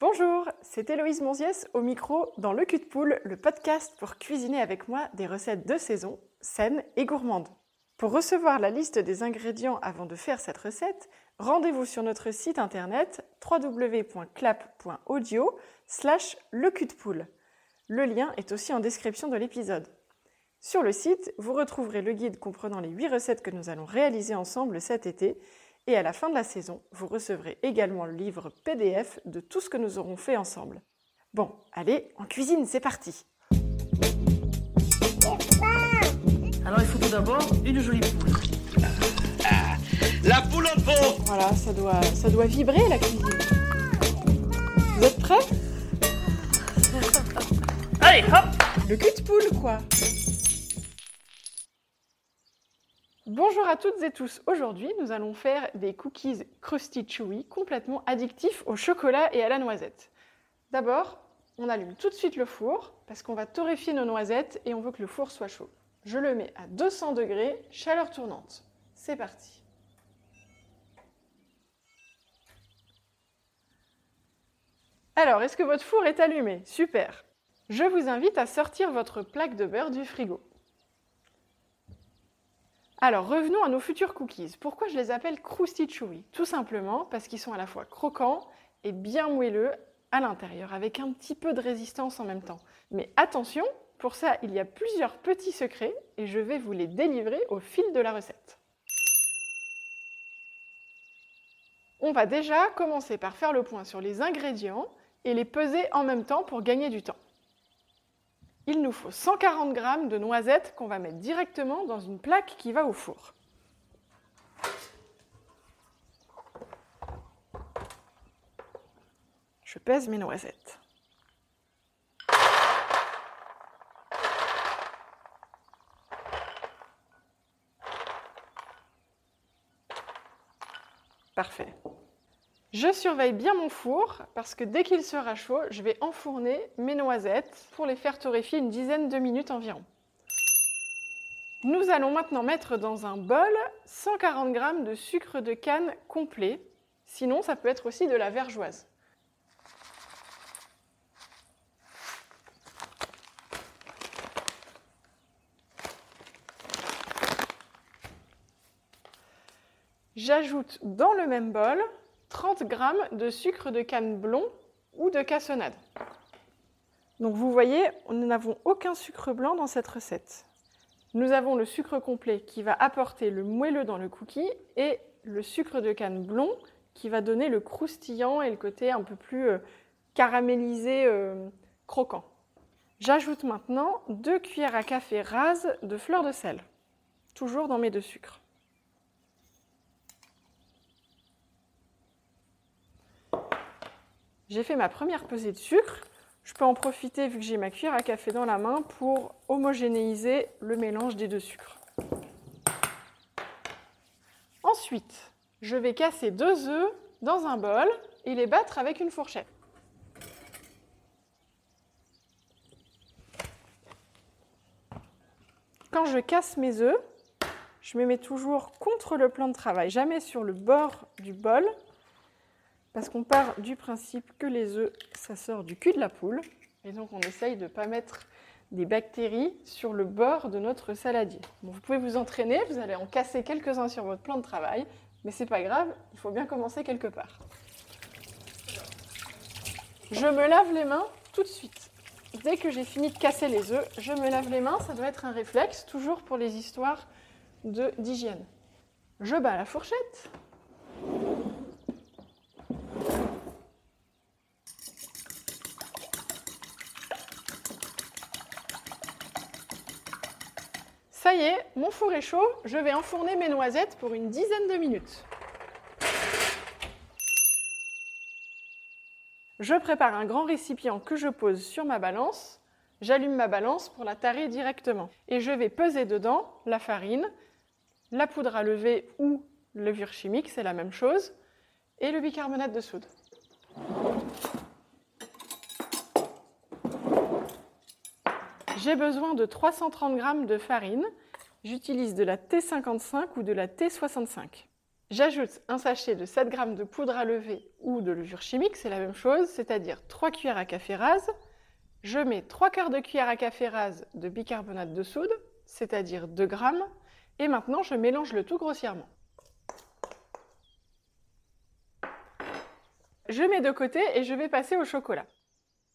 Bonjour, c'est Héloïse Monziès au micro dans Le Cul de Poule, le podcast pour cuisiner avec moi des recettes de saison, saines et gourmandes. Pour recevoir la liste des ingrédients avant de faire cette recette, rendez-vous sur notre site internet www.clap.audio slash le cul de poule. Le lien est aussi en description de l'épisode. Sur le site, vous retrouverez le guide comprenant les 8 recettes que nous allons réaliser ensemble cet été et à la fin de la saison, vous recevrez également le livre PDF de tout ce que nous aurons fait ensemble. Bon, allez, en cuisine, c'est parti Alors il faut tout d'abord une jolie poule. La poule en fond Voilà, ça doit, ça doit vibrer la cuisine. Vous êtes prêts? Allez, hop Le cul de poule, quoi Bonjour à toutes et tous. Aujourd'hui, nous allons faire des cookies crusty chewy complètement addictifs au chocolat et à la noisette. D'abord, on allume tout de suite le four parce qu'on va torréfier nos noisettes et on veut que le four soit chaud. Je le mets à 200 degrés, chaleur tournante. C'est parti. Alors, est-ce que votre four est allumé? Super. Je vous invite à sortir votre plaque de beurre du frigo. Alors, revenons à nos futurs cookies. Pourquoi je les appelle Krusty Chewy Tout simplement parce qu'ils sont à la fois croquants et bien moelleux à l'intérieur, avec un petit peu de résistance en même temps. Mais attention, pour ça, il y a plusieurs petits secrets et je vais vous les délivrer au fil de la recette. On va déjà commencer par faire le point sur les ingrédients et les peser en même temps pour gagner du temps il nous faut 140 g de noisettes qu'on va mettre directement dans une plaque qui va au four. Je pèse mes noisettes. Parfait. Je surveille bien mon four parce que dès qu'il sera chaud, je vais enfourner mes noisettes pour les faire torréfier une dizaine de minutes environ. Nous allons maintenant mettre dans un bol 140 g de sucre de canne complet. Sinon, ça peut être aussi de la vergeoise. J'ajoute dans le même bol 30 g de sucre de canne blond ou de cassonade. Donc vous voyez, nous n'avons aucun sucre blanc dans cette recette. Nous avons le sucre complet qui va apporter le moelleux dans le cookie et le sucre de canne blond qui va donner le croustillant et le côté un peu plus euh, caramélisé, euh, croquant. J'ajoute maintenant 2 cuillères à café rases de fleur de sel, toujours dans mes deux sucres. J'ai fait ma première pesée de sucre. Je peux en profiter, vu que j'ai ma cuillère à café dans la main, pour homogénéiser le mélange des deux sucres. Ensuite, je vais casser deux œufs dans un bol et les battre avec une fourchette. Quand je casse mes œufs, je me mets toujours contre le plan de travail, jamais sur le bord du bol, parce qu'on part du principe que les œufs, ça sort du cul de la poule. Et donc on essaye de ne pas mettre des bactéries sur le bord de notre saladier. vous pouvez vous entraîner, vous allez en casser quelques-uns sur votre plan de travail, mais c'est pas grave, il faut bien commencer quelque part. Je me lave les mains tout de suite. Dès que j'ai fini de casser les œufs, je me lave les mains, ça doit être un réflexe, toujours pour les histoires d'hygiène. Je bats la fourchette. Ça y est, mon four est chaud, je vais enfourner mes noisettes pour une dizaine de minutes. Je prépare un grand récipient que je pose sur ma balance. J'allume ma balance pour la tarer directement. Et je vais peser dedans la farine, la poudre à lever ou levure chimique, c'est la même chose, et le bicarbonate de soude. J'ai besoin de 330 g de farine. J'utilise de la T55 ou de la T65. J'ajoute un sachet de 7 g de poudre à lever ou de levure chimique, c'est la même chose, c'est-à-dire 3 cuillères à café rase. Je mets 3 quarts de cuillère à café rase de bicarbonate de soude, c'est-à-dire 2 g. Et maintenant, je mélange le tout grossièrement. Je mets de côté et je vais passer au chocolat.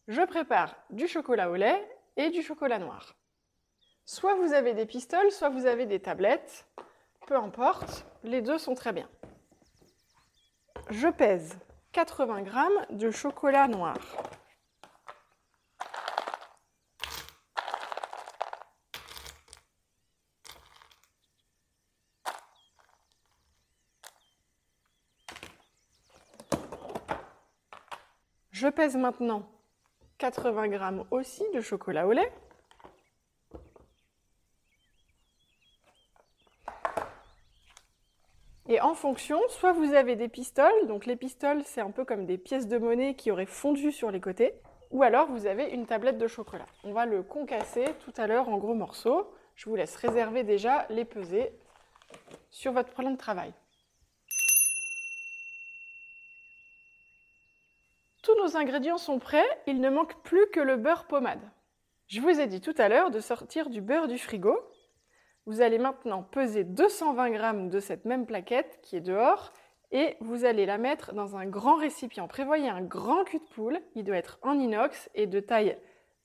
Je prépare du chocolat au lait et du chocolat noir. Soit vous avez des pistoles, soit vous avez des tablettes. Peu importe, les deux sont très bien. Je pèse 80 g de chocolat noir. Je pèse maintenant 80 g aussi de chocolat au lait. Et en fonction, soit vous avez des pistoles, donc les pistoles c'est un peu comme des pièces de monnaie qui auraient fondu sur les côtés, ou alors vous avez une tablette de chocolat. On va le concasser tout à l'heure en gros morceaux. Je vous laisse réserver déjà les peser sur votre plan de travail. Tous nos ingrédients sont prêts, il ne manque plus que le beurre pommade. Je vous ai dit tout à l'heure de sortir du beurre du frigo. Vous allez maintenant peser 220 g de cette même plaquette qui est dehors et vous allez la mettre dans un grand récipient. Prévoyez un grand cul de poule, il doit être en inox et de taille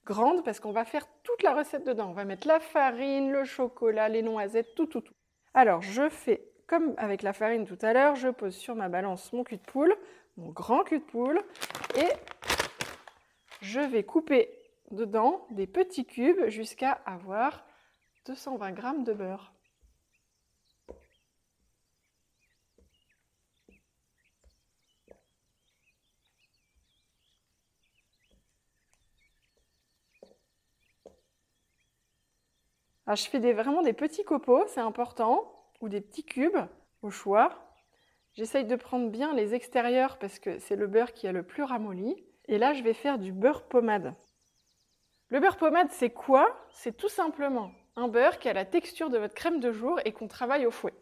grande parce qu'on va faire toute la recette dedans. On va mettre la farine, le chocolat, les noisettes, tout, tout, tout. Alors je fais comme avec la farine tout à l'heure, je pose sur ma balance mon cul de poule, mon grand cul de poule, et je vais couper dedans des petits cubes jusqu'à avoir 220 g de beurre. Alors, je fais vraiment des petits copeaux, c'est important, ou des petits cubes au choix. J'essaye de prendre bien les extérieurs parce que c'est le beurre qui a le plus ramolli. Et là, je vais faire du beurre pommade. Le beurre pommade, c'est quoi? C'est tout simplement un beurre qui a la texture de votre crème de jour et qu'on travaille au fouet.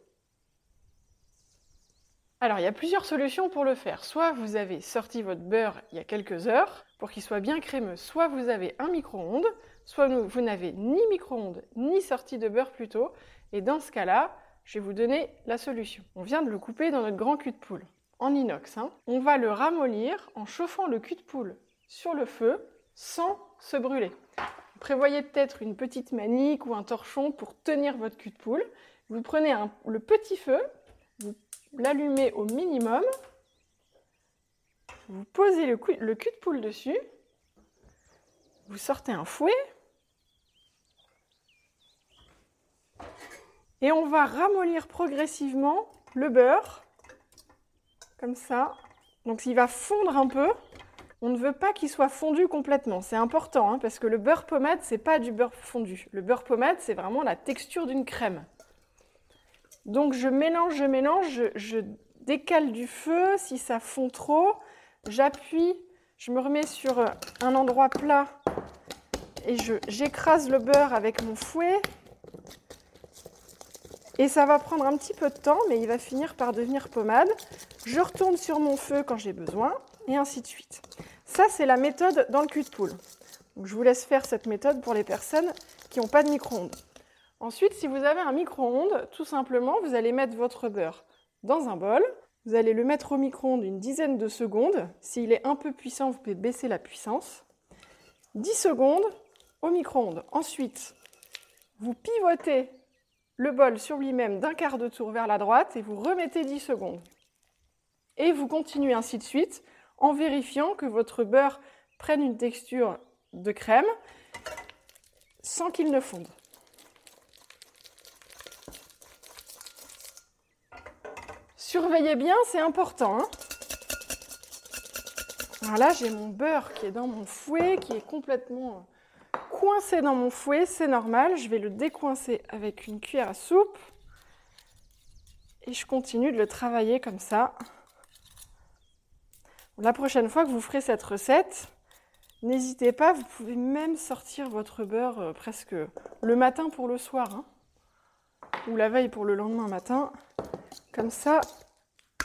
Alors, il y a plusieurs solutions pour le faire. Soit vous avez sorti votre beurre il y a quelques heures pour qu'il soit bien crémeux, soit vous avez un micro-ondes, soit vous n'avez ni micro-ondes ni sortie de beurre plus tôt. Et dans ce cas-là, je vais vous donner la solution. On vient de le couper dans notre grand cul de poule, en inox. Hein. On va le ramollir en chauffant le cul de poule sur le feu sans se brûler. Prévoyez peut-être une petite manique ou un torchon pour tenir votre cul de poule. Vous prenez le petit feu, vous l'allumez au minimum, vous posez le, le cul de poule dessus, vous sortez un fouet, Et on va ramollir progressivement le beurre, comme ça. Donc il va fondre un peu. On ne veut pas qu'il soit fondu complètement. C'est important, hein, parce que le beurre pommade, c'est pas du beurre fondu. Le beurre pommade, c'est vraiment la texture d'une crème. Donc je mélange, je mélange, je, je décale du feu si ça fond trop. J'appuie, je me remets sur un endroit plat et j'écrase le beurre avec mon fouet. Et ça va prendre un petit peu de temps, mais il va finir par devenir pommade. Je retourne sur mon feu quand j'ai besoin, et ainsi de suite. Ça, c'est la méthode dans le cul de poule. Donc, je vous laisse faire cette méthode pour les personnes qui n'ont pas de micro-ondes. Ensuite, si vous avez un micro-ondes, tout simplement, vous allez mettre votre beurre dans un bol. Vous allez le mettre au micro-ondes une dizaine de secondes. S'il est un peu puissant, vous pouvez baisser la puissance. 10 secondes au micro-ondes. Ensuite, vous pivotez le bol sur lui-même d'un quart de tour vers la droite et vous remettez 10 secondes. Et vous continuez ainsi de suite en vérifiant que votre beurre prenne une texture de crème sans qu'il ne fonde. Surveillez bien, c'est important. Hein. voilà, j'ai mon beurre qui est dans mon fouet, qui est complètement coincé dans mon fouet, c'est normal. Je vais le décoincer avec une cuillère à soupe. Et je continue de le travailler comme ça. La prochaine fois que vous ferez cette recette, n'hésitez pas, vous pouvez même sortir votre beurre euh, presque le matin pour le soir, hein. ou la veille pour le lendemain matin. Comme ça,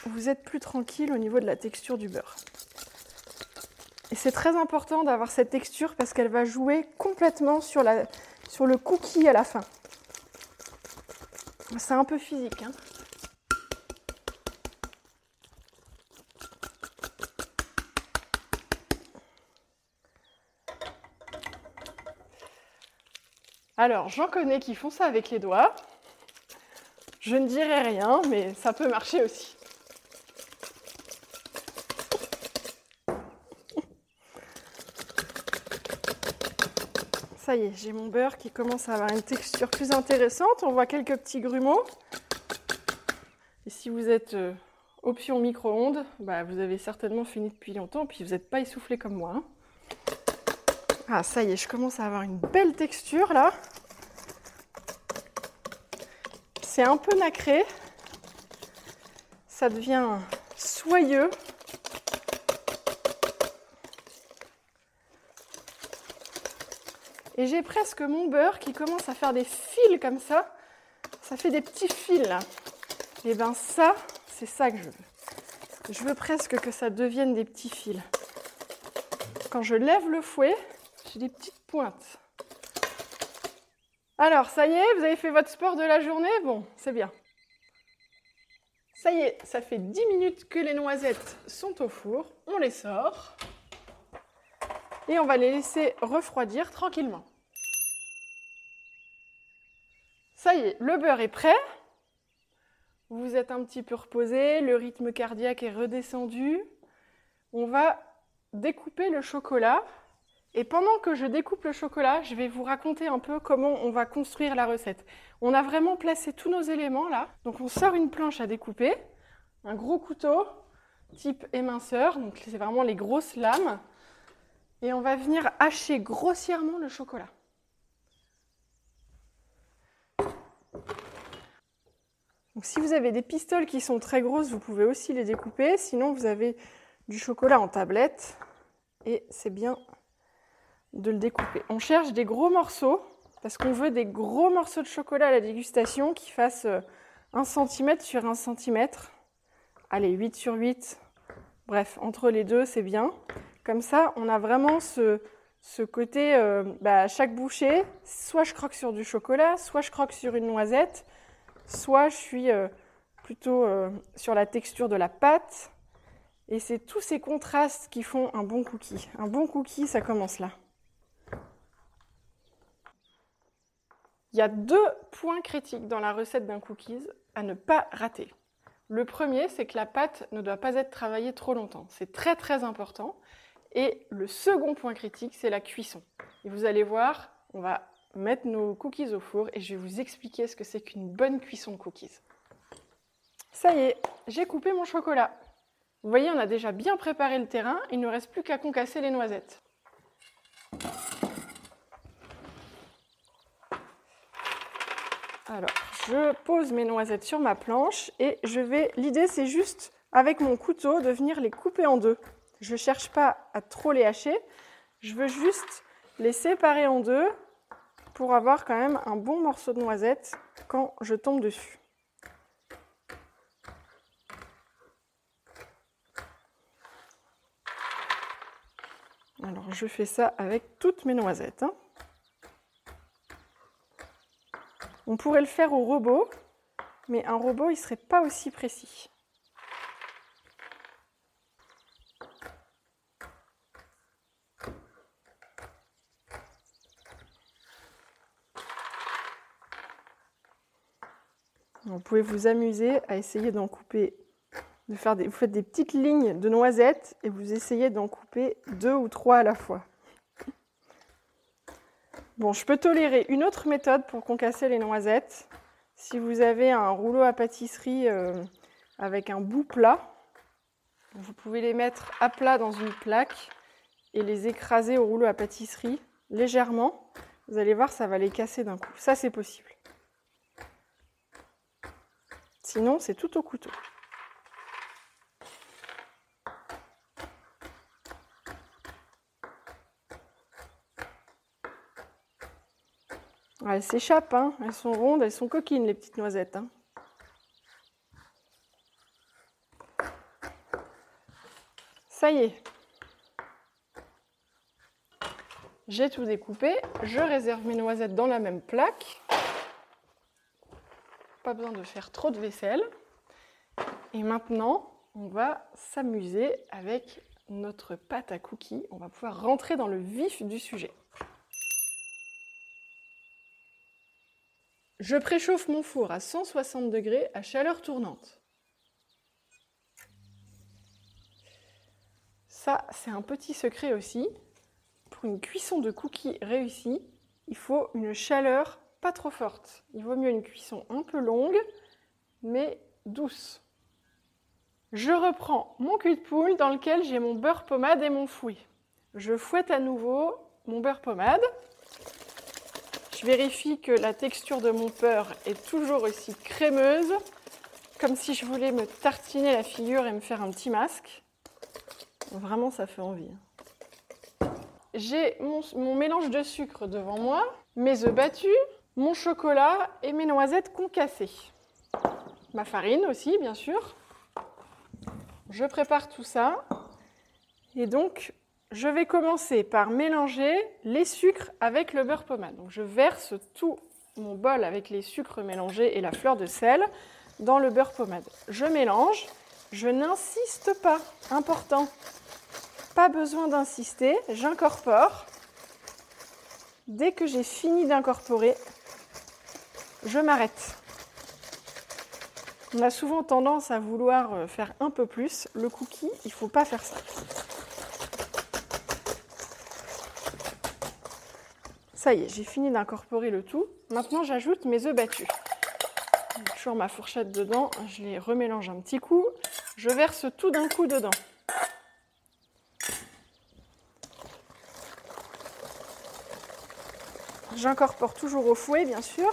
vous êtes plus tranquille au niveau de la texture du beurre. Et c'est très important d'avoir cette texture parce qu'elle va jouer complètement sur, le cookie à la fin. C'est un peu physique. Hein. Alors, j'en connais qui font ça avec les doigts. Je ne dirai rien, mais ça peut marcher aussi. Ça y est, j'ai mon beurre qui commence à avoir une texture plus intéressante. On voit quelques petits grumeaux. Et si vous êtes euh, option micro-ondes, bah, vous avez certainement fini depuis longtemps, puis vous n'êtes pas essoufflé comme moi. Hein. Ah, ça y est, je commence à avoir une belle texture là. C'est un peu nacré. Ça devient soyeux. Et j'ai presque mon beurre qui commence à faire des fils comme ça. Ça fait des petits fils. Et bien ça, c'est ça que je veux. Je veux presque que ça devienne des petits fils. Quand je lève le fouet, j'ai des petites pointes. Alors, ça y est, vous avez fait votre sport de la journée? Bon, c'est bien. Ça y est, ça fait 10 minutes que les noisettes sont au four. On les sort. On va les laisser refroidir tranquillement. Ça y est, le beurre est prêt. Vous êtes un petit peu reposé, le rythme cardiaque est redescendu. On va découper le chocolat. Et pendant que je découpe le chocolat, je vais vous raconter un peu comment on va construire la recette. On a vraiment placé tous nos éléments là. Donc on sort une planche à découper, un gros couteau type éminceur, donc c'est vraiment les grosses lames. Et on va venir hacher grossièrement le chocolat. Donc, si vous avez des pistoles qui sont très grosses, vous pouvez aussi les découper. Sinon, vous avez du chocolat en tablette et c'est bien de le découper. On cherche des gros morceaux parce qu'on veut des gros morceaux de chocolat à la dégustation qui fassent 1 euh, cm sur 1 cm. Allez, 8 sur 8. Bref, entre les deux, c'est bien. Comme ça, on a vraiment ce, côté, euh, bah, chaque bouchée, soit je croque sur du chocolat, soit je croque sur une noisette, soit je suis euh, plutôt euh, sur la texture de la pâte. Et c'est tous ces contrastes qui font un bon cookie. Un bon cookie, ça commence là. Il y a deux points critiques dans la recette d'un cookies à ne pas rater. Le premier, c'est que la pâte ne doit pas être travaillée trop longtemps. C'est très très important. Et le second point critique, c'est la cuisson. Et vous allez voir, on va mettre nos cookies au four et je vais vous expliquer ce que c'est qu'une bonne cuisson de cookies. Ça y est, j'ai coupé mon chocolat. Vous voyez, on a déjà bien préparé le terrain, il ne reste plus qu'à concasser les noisettes. Alors, je pose mes noisettes sur ma planche et je vais. L'idée, c'est juste avec mon couteau de venir les couper en deux. Je ne cherche pas à trop les hacher, je veux juste les séparer en deux pour avoir quand même un bon morceau de noisette quand je tombe dessus. Alors je fais ça avec toutes mes noisettes. Hein. On pourrait le faire au robot, mais un robot il serait pas aussi précis. Vous pouvez vous amuser à essayer d'en couper, de faire des, vous faites des petites lignes de noisettes et vous essayez d'en couper deux ou trois à la fois. Bon, je peux tolérer une autre méthode pour concasser les noisettes. Si vous avez un rouleau à pâtisserie euh, avec un bout plat, vous pouvez les mettre à plat dans une plaque et les écraser au rouleau à pâtisserie légèrement. Vous allez voir, ça va les casser d'un coup. Ça, c'est possible. Sinon, c'est tout au couteau. elles s'échappent, hein. elles sont rondes, elles sont coquines, les petites noisettes. Hein. Ça y est. J'ai tout découpé. Je réserve mes noisettes dans la même plaque. Pas besoin de faire trop de vaisselle. Et maintenant, on va s'amuser avec notre pâte à cookies. On va pouvoir rentrer dans le vif du sujet. Je préchauffe mon four à 160 degrés à chaleur tournante. Ça, c'est un petit secret aussi. Pour une cuisson de cookies réussie, il faut une chaleur pas trop forte. Il vaut mieux une cuisson un peu longue, mais douce. Je reprends mon cul de poule dans lequel j'ai mon beurre pommade et mon fouet. Je fouette à nouveau mon beurre pommade. Je vérifie que la texture de mon beurre est toujours aussi crémeuse, comme si je voulais me tartiner la figure et me faire un petit masque. Vraiment, ça fait envie. J'ai mon, mélange de sucre devant moi, mes œufs battus, mon chocolat et mes noisettes concassées. Ma farine aussi, bien sûr. Je prépare tout ça. Et donc, je vais commencer par mélanger les sucres avec le beurre pommade. Donc, je verse tout mon bol avec les sucres mélangés et la fleur de sel dans le beurre pommade. Je mélange. Je n'insiste pas. Important. Pas besoin d'insister, j'incorpore. Dès que j'ai fini d'incorporer, je m'arrête. On a souvent tendance à vouloir euh, faire un peu plus. Le cookie, il ne faut pas faire ça. Ça y est, j'ai fini d'incorporer le tout. Maintenant, j'ajoute mes œufs battus. Toujours ma fourchette dedans, je les remélange un petit coup. Je verse tout d'un coup dedans. J'incorpore toujours au fouet, bien sûr.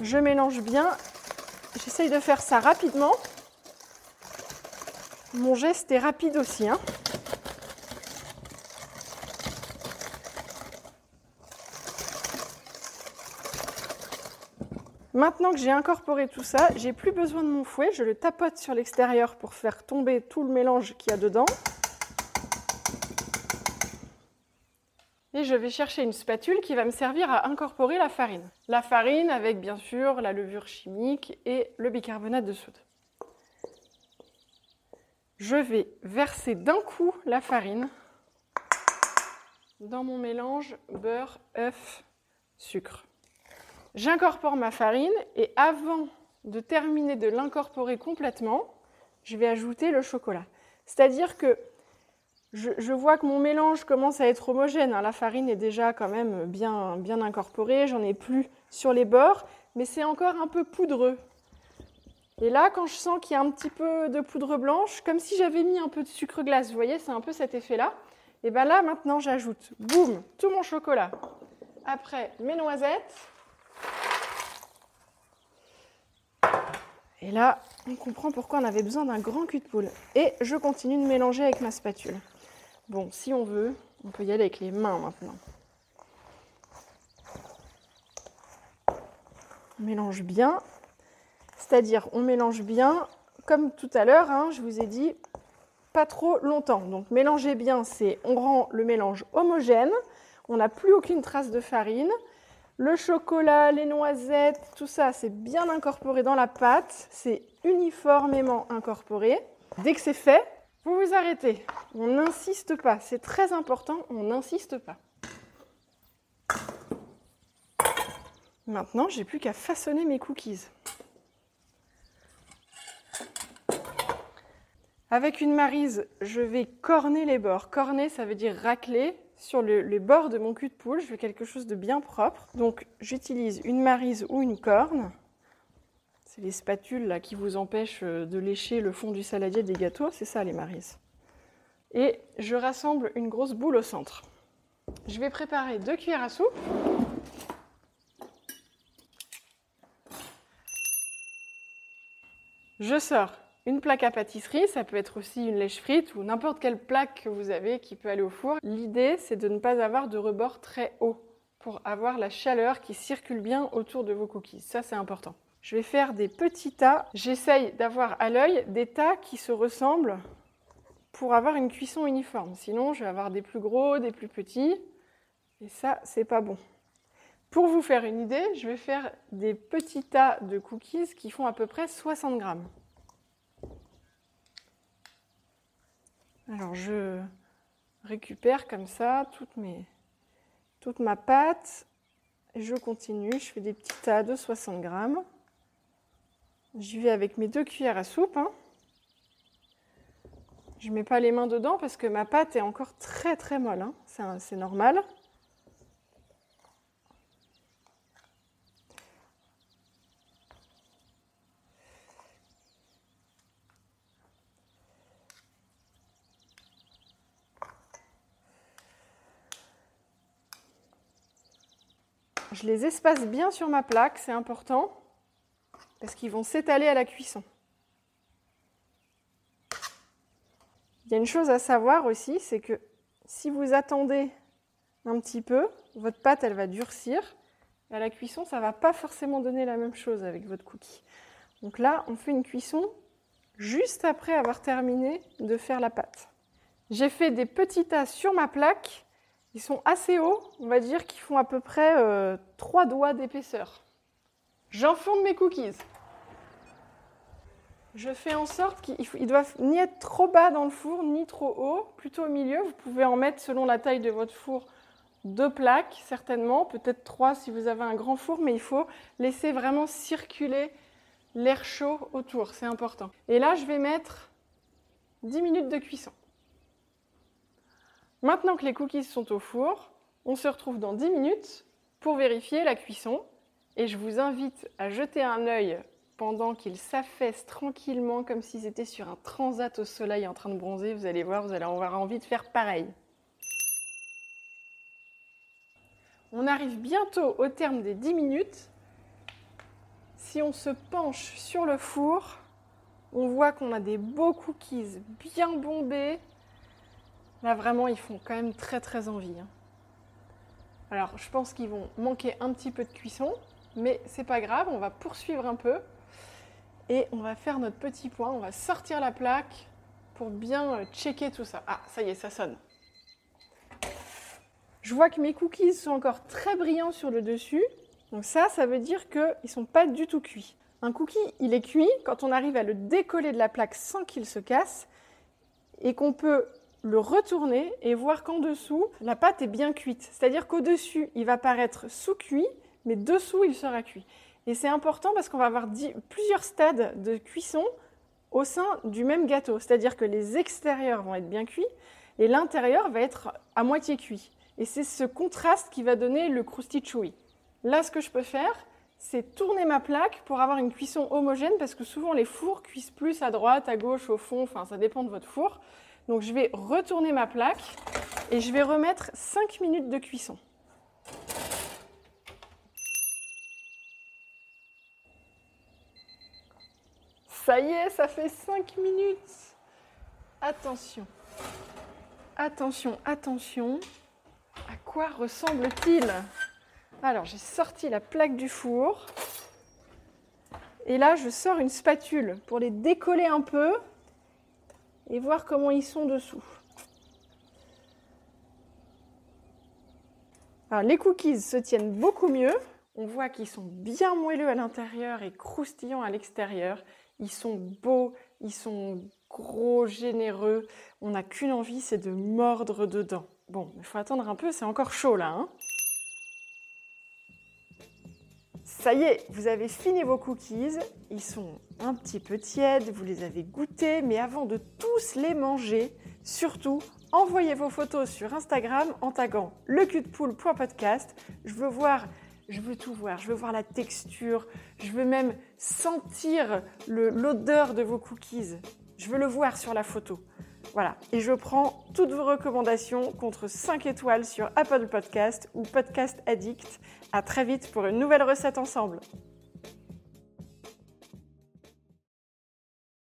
Je mélange bien. J'essaye de faire ça rapidement. Mon geste est rapide aussi. Hein. Maintenant que j'ai incorporé tout ça, j'ai plus besoin de mon fouet, je le tapote sur l'extérieur pour faire tomber tout le mélange qu'il y a dedans. Et je vais chercher une spatule qui va me servir à incorporer la farine. La farine avec bien sûr la levure chimique et le bicarbonate de soude. Je vais verser d'un coup la farine dans mon mélange beurre, œuf, sucre. J'incorpore ma farine et avant de terminer de l'incorporer complètement, je vais ajouter le chocolat. C'est-à-dire que je, vois que mon mélange commence à être homogène. Hein. La farine est déjà quand même bien, bien incorporée. J'en ai plus sur les bords, mais c'est encore un peu poudreux. Et là, quand je sens qu'il y a un petit peu de poudre blanche, comme si j'avais mis un peu de sucre glace, vous voyez, c'est un peu cet effet-là. Et bien là, maintenant, j'ajoute, boum, tout mon chocolat. Après, mes noisettes. Et là, on comprend pourquoi on avait besoin d'un grand cul de poule. Et je continue de mélanger avec ma spatule. Bon, si on veut, on peut y aller avec les mains maintenant. On mélange bien, c'est-à-dire on mélange bien, comme tout à l'heure, hein, je vous ai dit, pas trop longtemps. Donc mélanger bien, c'est on rend le mélange homogène, on n'a plus aucune trace de farine. Le chocolat, les noisettes, tout ça, c'est bien incorporé dans la pâte, c'est uniformément incorporé. Dès que c'est fait, vous vous arrêtez. On n'insiste pas. C'est très important, on n'insiste pas. Maintenant, j'ai plus qu'à façonner mes cookies. Avec une marise, je vais corner les bords. Corner, ça veut dire racler sur les bords de mon cul de poule. Je veux quelque chose de bien propre. Donc, j'utilise une marise ou une corne les spatules qui vous empêchent euh, de lécher le fond du saladier des gâteaux, c'est ça les marises. Et je rassemble une grosse boule au centre. Je vais préparer deux cuillères à soupe. Je sors une plaque à pâtisserie, ça peut être aussi une lèche frite ou n'importe quelle plaque que vous avez qui peut aller au four. L'idée, c'est de ne pas avoir de rebord très haut pour avoir la chaleur qui circule bien autour de vos cookies. Ça, c'est important. Je vais faire des petits tas. J'essaye d'avoir à l'œil des tas qui se ressemblent pour avoir une cuisson uniforme. Sinon, je vais avoir des plus gros, des plus petits. Et ça, c'est pas bon. Pour vous faire une idée, je vais faire des petits tas de cookies qui font à peu près 60 grammes. Alors je récupère comme ça toute, ma pâte. Je continue, je fais des petits tas de 60 grammes. J'y vais avec mes deux cuillères à soupe. Hein. Je ne mets pas les mains dedans parce que ma pâte est encore très très molle. Hein. C'est normal. Je les espace bien sur ma plaque, c'est important, parce qu'ils vont s'étaler à la cuisson. Il y a une chose à savoir aussi, c'est que si vous attendez un petit peu, votre pâte, elle va durcir. À la cuisson, ça ne va pas forcément donner la même chose avec votre cookie. Donc là, on fait une cuisson juste après avoir terminé de faire la pâte. J'ai fait des petits tas sur ma plaque ils sont assez hauts, on va dire qu'ils font à peu près euh, 3 doigts d'épaisseur. J'enfourne mes cookies. Je fais en sorte qu'ils doivent ni être trop bas dans le four, ni trop haut, plutôt au milieu. Vous pouvez en mettre selon la taille de votre four deux plaques, certainement, peut-être trois si vous avez un grand four, mais il faut laisser vraiment circuler l'air chaud autour, c'est important. Et là, je vais mettre 10 minutes de cuisson. Maintenant que les cookies sont au four, on se retrouve dans 10 minutes pour vérifier la cuisson. Et je vous invite à jeter un œil pendant qu'ils s'affaissent tranquillement comme s'ils étaient sur un transat au soleil en train de bronzer. Vous allez voir, vous allez avoir envie de faire pareil. On arrive bientôt au terme des 10 minutes. Si on se penche sur le four, on voit qu'on a des beaux cookies bien bombés, Là, vraiment, ils font quand même très très envie. Hein. Alors, je pense qu'ils vont manquer un petit peu de cuisson, mais c'est pas grave, on va poursuivre un peu et on va faire notre petit point. On va sortir la plaque pour bien euh, checker tout ça. Ah, ça y est, ça sonne. Je vois que mes cookies sont encore très brillants sur le dessus. Donc ça, ça veut dire qu'ils ne sont pas du tout cuits. Un cookie, il est cuit quand on arrive à le décoller de la plaque sans qu'il se casse et qu'on peut le retourner et voir qu'en dessous, la pâte est bien cuite. C'est-à-dire qu'au-dessus, il va paraître sous-cuit, mais dessous, il sera cuit. Et c'est important parce qu'on va avoir plusieurs stades de cuisson au sein du même gâteau. C'est-à-dire que les extérieurs vont être bien cuits et l'intérieur va être à moitié cuit. Et c'est ce contraste qui va donner le croustillant chewy. Là, ce que je peux faire, c'est tourner ma plaque pour avoir une cuisson homogène parce que souvent les fours cuisent plus à droite, à gauche, au fond, enfin ça dépend de votre four. Donc je vais retourner ma plaque et je vais remettre 5 minutes de cuisson. Ça y est, ça fait 5 minutes. Attention. Attention, attention. À quoi ressemble-t-il? Alors, j'ai sorti la plaque du four. Et là, je sors une spatule pour les décoller un peu et voir comment ils sont dessous. les cookies se tiennent beaucoup mieux. On voit qu'ils sont bien moelleux à l'intérieur et croustillants à l'extérieur. Ils sont beaux, ils sont gros, généreux. On n'a qu'une envie, c'est de mordre dedans. Bon, il faut attendre un peu, c'est encore chaud là. Hein Ça y est, vous avez fini vos cookies. Ils sont un petit peu tièdes, vous les avez goûtés, mais avant de tous les manger, surtout, envoyez vos photos sur Instagram en taguant le Je veux voir, je veux tout voir. Je veux voir la texture. Je veux même sentir l'odeur de vos cookies. Je veux le voir sur la photo. Voilà. Et je prends toutes vos recommandations contre 5 étoiles sur Apple Podcast ou Podcast Addict. À très vite pour une nouvelle recette ensemble.